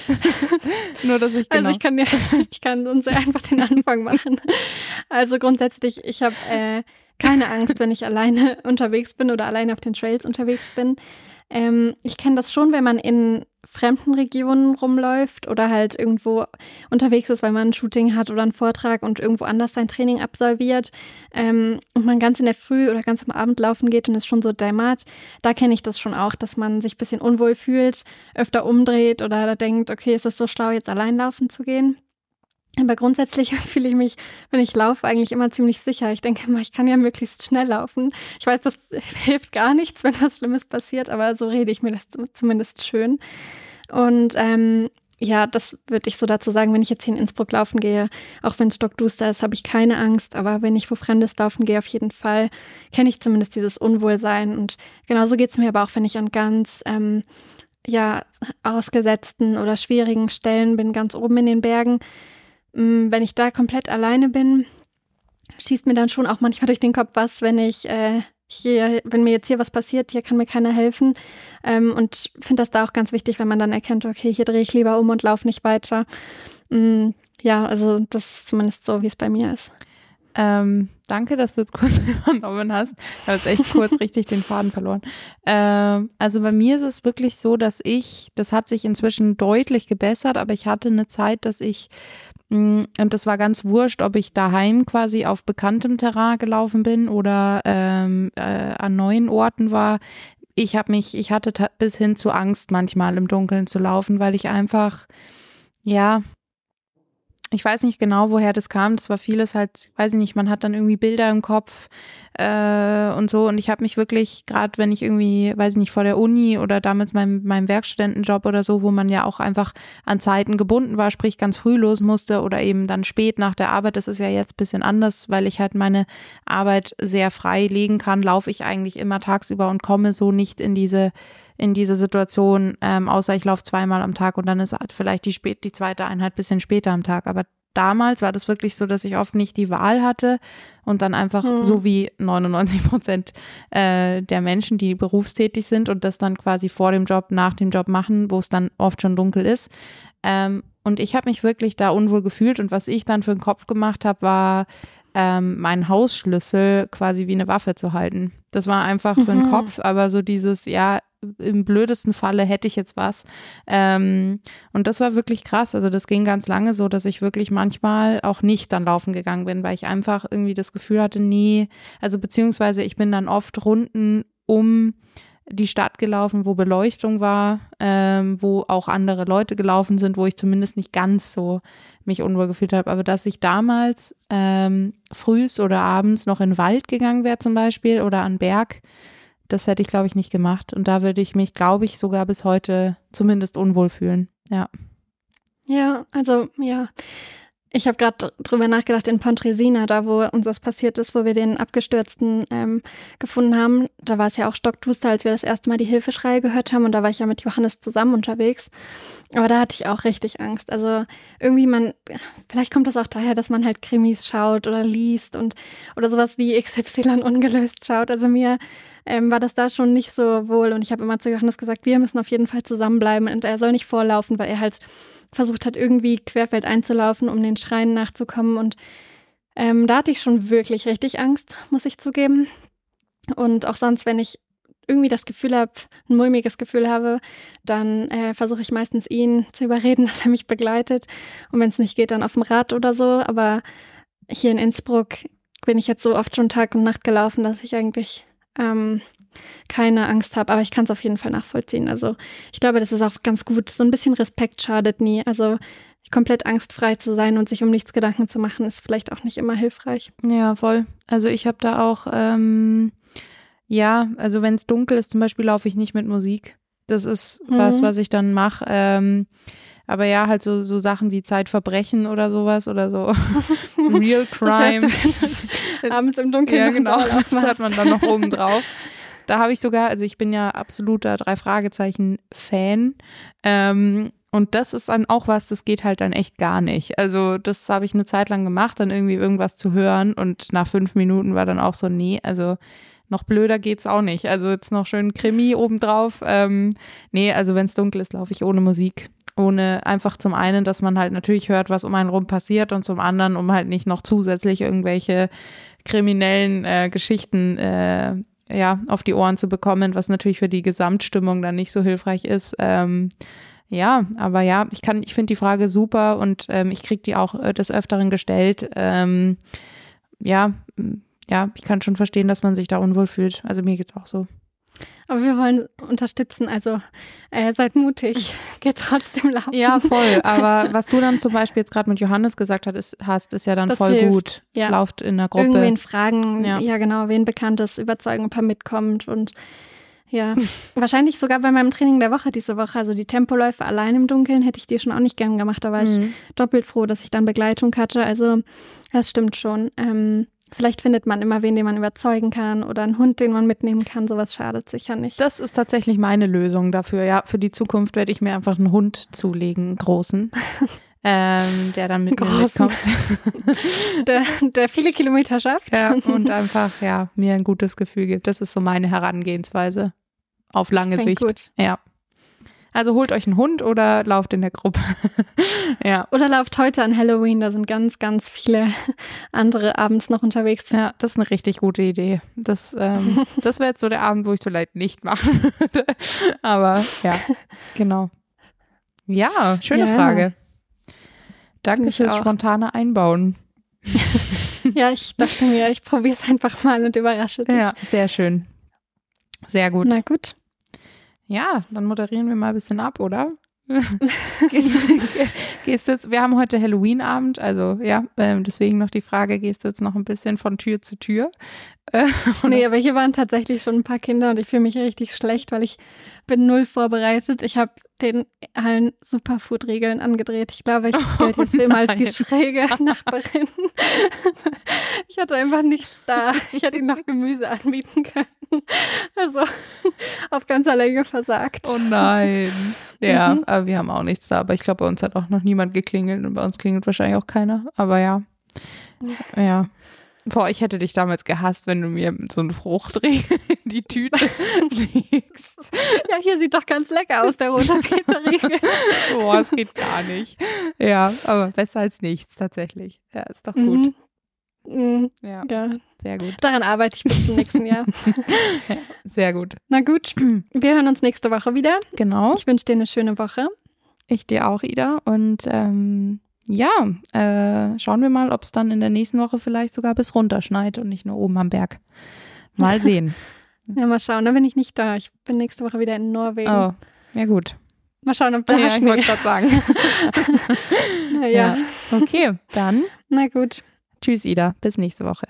nur, dass ich genau. Also ich kann dir, ich kann uns einfach den Anfang machen. Also grundsätzlich, ich habe äh, keine Angst, wenn ich alleine unterwegs bin oder alleine auf den Trails unterwegs bin. Ähm, ich kenne das schon, wenn man in fremden Regionen rumläuft oder halt irgendwo unterwegs ist, weil man ein Shooting hat oder einen Vortrag und irgendwo anders sein Training absolviert ähm, und man ganz in der Früh oder ganz am Abend laufen geht und es schon so dämmert. Da kenne ich das schon auch, dass man sich ein bisschen unwohl fühlt, öfter umdreht oder denkt, okay, ist es so schlau, jetzt allein laufen zu gehen. Aber grundsätzlich fühle ich mich, wenn ich laufe, eigentlich immer ziemlich sicher. Ich denke immer, ich kann ja möglichst schnell laufen. Ich weiß, das hilft gar nichts, wenn was Schlimmes passiert, aber so rede ich mir das zumindest schön. Und ähm, ja, das würde ich so dazu sagen, wenn ich jetzt hier in Innsbruck laufen gehe, auch wenn es stockduster ist, habe ich keine Angst, aber wenn ich wo Fremdes laufen gehe, auf jeden Fall, kenne ich zumindest dieses Unwohlsein. Und genauso geht es mir aber auch, wenn ich an ganz ähm, ja, ausgesetzten oder schwierigen Stellen bin, ganz oben in den Bergen. Mm, wenn ich da komplett alleine bin, schießt mir dann schon auch manchmal durch den Kopf was, wenn ich äh, hier, wenn mir jetzt hier was passiert, hier kann mir keiner helfen. Ähm, und finde das da auch ganz wichtig, wenn man dann erkennt, okay, hier drehe ich lieber um und laufe nicht weiter. Ähm, ja, also das ist zumindest so, wie es bei mir ist. Ähm, danke, dass du jetzt kurz übernommen hast. Ich habe jetzt echt kurz richtig den Faden verloren. Ähm, also bei mir ist es wirklich so, dass ich, das hat sich inzwischen deutlich gebessert, aber ich hatte eine Zeit, dass ich Mm, und das war ganz wurscht, ob ich daheim quasi auf bekanntem Terrain gelaufen bin oder ähm, äh, an neuen Orten war. Ich habe mich, ich hatte bis hin zu Angst manchmal im Dunkeln zu laufen, weil ich einfach, ja, ich weiß nicht genau, woher das kam. Das war vieles halt, weiß ich nicht, man hat dann irgendwie Bilder im Kopf äh, und so. Und ich habe mich wirklich, gerade wenn ich irgendwie, weiß ich nicht, vor der Uni oder damals meinem, meinem Werkstudentenjob oder so, wo man ja auch einfach an Zeiten gebunden war, sprich ganz früh los musste oder eben dann spät nach der Arbeit. Das ist ja jetzt bisschen anders, weil ich halt meine Arbeit sehr frei legen kann, laufe ich eigentlich immer tagsüber und komme so nicht in diese in diese Situation, ähm, außer ich laufe zweimal am Tag und dann ist vielleicht die, spät, die zweite Einheit bisschen später am Tag. Aber damals war das wirklich so, dass ich oft nicht die Wahl hatte und dann einfach hm. so wie 99 Prozent äh, der Menschen, die berufstätig sind und das dann quasi vor dem Job, nach dem Job machen, wo es dann oft schon dunkel ist. Ähm, und ich habe mich wirklich da unwohl gefühlt und was ich dann für den Kopf gemacht habe, war ähm, meinen Hausschlüssel quasi wie eine Waffe zu halten. Das war einfach für den mhm. Kopf, aber so dieses, ja, im blödesten Falle hätte ich jetzt was. Ähm, und das war wirklich krass. Also das ging ganz lange so, dass ich wirklich manchmal auch nicht dann laufen gegangen bin, weil ich einfach irgendwie das Gefühl hatte, nee, also beziehungsweise ich bin dann oft Runden um die Stadt gelaufen, wo Beleuchtung war, ähm, wo auch andere Leute gelaufen sind, wo ich zumindest nicht ganz so mich unwohl gefühlt habe. Aber dass ich damals ähm, frühs oder abends noch in den Wald gegangen wäre zum Beispiel oder an Berg, das hätte ich, glaube ich, nicht gemacht. Und da würde ich mich, glaube ich, sogar bis heute zumindest unwohl fühlen. Ja. Ja, also ja. Ich habe gerade drüber nachgedacht in Pontresina, da wo uns das passiert ist, wo wir den Abgestürzten ähm, gefunden haben. Da war es ja auch stockduster, als wir das erste Mal die Hilfeschreie gehört haben. Und da war ich ja mit Johannes zusammen unterwegs. Aber da hatte ich auch richtig Angst. Also irgendwie man, vielleicht kommt das auch daher, dass man halt Krimis schaut oder liest und oder sowas wie XY ungelöst schaut. Also mir ähm, war das da schon nicht so wohl. Und ich habe immer zu Johannes gesagt, wir müssen auf jeden Fall zusammenbleiben und er soll nicht vorlaufen, weil er halt versucht hat, irgendwie querfeld einzulaufen, um den Schreien nachzukommen. Und ähm, da hatte ich schon wirklich richtig Angst, muss ich zugeben. Und auch sonst, wenn ich irgendwie das Gefühl habe, ein mulmiges Gefühl habe, dann äh, versuche ich meistens ihn zu überreden, dass er mich begleitet. Und wenn es nicht geht, dann auf dem Rad oder so. Aber hier in Innsbruck bin ich jetzt so oft schon Tag und Nacht gelaufen, dass ich eigentlich ähm, keine Angst habe, aber ich kann es auf jeden Fall nachvollziehen. Also ich glaube, das ist auch ganz gut. So ein bisschen Respekt schadet nie. Also komplett angstfrei zu sein und sich um nichts Gedanken zu machen, ist vielleicht auch nicht immer hilfreich. Ja, voll. Also ich habe da auch, ähm, ja, also wenn es dunkel ist, zum Beispiel laufe ich nicht mit Musik. Das ist mhm. was, was ich dann mache. Ähm, aber ja, halt so, so Sachen wie Zeitverbrechen oder sowas oder so Real Crime. Das heißt, abends im Dunkeln. Ja, genau. Das hat man dann noch oben drauf. Da habe ich sogar, also ich bin ja absoluter drei Fragezeichen Fan. Ähm, und das ist dann auch was, das geht halt dann echt gar nicht. Also das habe ich eine Zeit lang gemacht, dann irgendwie irgendwas zu hören und nach fünf Minuten war dann auch so, nee, also noch blöder geht's auch nicht. Also jetzt noch schön Krimi obendrauf. Ähm, nee, also wenn es dunkel ist, laufe ich ohne Musik ohne einfach zum einen, dass man halt natürlich hört, was um einen rum passiert und zum anderen, um halt nicht noch zusätzlich irgendwelche kriminellen äh, Geschichten äh, ja auf die Ohren zu bekommen, was natürlich für die Gesamtstimmung dann nicht so hilfreich ist. Ähm, ja, aber ja, ich kann, ich finde die Frage super und ähm, ich kriege die auch äh, des Öfteren gestellt. Ähm, ja, ja, ich kann schon verstehen, dass man sich da unwohl fühlt. Also mir geht's auch so. Aber wir wollen unterstützen, also äh, seid mutig, geht trotzdem laufen. Ja, voll. Aber was du dann zum Beispiel jetzt gerade mit Johannes gesagt hast, ist ja dann Das voll hilft. gut. Ja. Lauft in der Gruppe. Irgendwen fragen, Ja. ja. genau, wen Bekanntes überzeugen, ob er mitkommt und ja, wahrscheinlich sogar bei meinem Training der Woche diese Woche, also die Tempoläufe allein im Dunkeln, hätte ich die schon auch nicht gern gemacht, da war ich Mhm. doppelt froh, dass ich dann Begleitung hatte, also das stimmt schon. Ähm, vielleicht findet man immer wen, den man überzeugen kann oder einen Hund, den man mitnehmen kann, sowas schadet sicher nicht. Das ist tatsächlich meine Lösung dafür. Ja, für die Zukunft werde ich mir einfach einen Hund zulegen, großen, ähm, der dann mit mir Großen. mitkommt. Der, der viele Kilometer schafft. Ja, und einfach, ja, mir ein gutes Gefühl gibt. Das ist so meine Herangehensweise auf lange Sicht. gut. Ja. Also holt euch einen Hund oder lauft in der Gruppe. ja. Oder lauft heute an Halloween, da sind ganz, ganz viele andere abends noch unterwegs. Ja, das ist eine richtig gute Idee. Das, ähm, das wäre jetzt so der Abend, wo ich vielleicht nicht machen würde. Aber ja, genau. Ja, schöne Ja. Frage. Danke fürs spontane Einbauen. Ja, ich dachte mir, ich probiere es einfach mal und überrasche dich. Ja, sehr schön. Sehr gut. Na gut. Ja, dann moderieren wir mal ein bisschen ab, oder? gehst, gehst du jetzt, wir haben heute Halloween-Abend, also ja, ähm, deswegen noch die Frage, gehst du jetzt noch ein bisschen von Tür zu Tür? Äh, Nee, aber hier waren tatsächlich schon ein paar Kinder und ich fühle mich richtig schlecht, weil ich bin null vorbereitet. Ich habe den allen Superfood-Regeln angedreht. Ich glaube, ich gelte jetzt immer als die schräge Nachbarin. Ich hatte einfach nichts da. Ich hätte ihnen noch Gemüse anbieten können. Also auf ganzer Länge versagt. Oh nein. Ja, Mhm. aber wir haben auch nichts da. Aber ich glaube, bei uns hat auch noch niemand geklingelt und bei uns klingelt wahrscheinlich auch keiner. Aber ja. Ja. Boah, ich hätte dich damals gehasst, wenn du mir so einen Fruchtriegel in die Tüte legst. Ja, hier sieht doch ganz lecker aus, der rote Peterriegel. Boah, es geht gar nicht. Ja, aber besser als nichts tatsächlich. Ja, ist doch gut. Mhm. Mhm. Ja, Ja, sehr gut. daran arbeite ich bis zum nächsten Jahr. Sehr gut. Na gut, wir hören uns nächste Woche wieder. Genau. Ich wünsche dir eine schöne Woche. Ich dir auch, Ida. Und ähm, ja, äh, schauen wir mal, ob es dann in der nächsten Woche vielleicht sogar bis runter schneit und nicht nur oben am Berg. Mal sehen. Ja, mal schauen, da bin ich nicht da. Ich bin nächste Woche wieder in Norwegen. oh, ja gut. Mal schauen, ob da Ja, ich Schnee wollte gerade sagen. Na ja. Okay, dann Na gut. tschüss, Ida. Bis nächste Woche.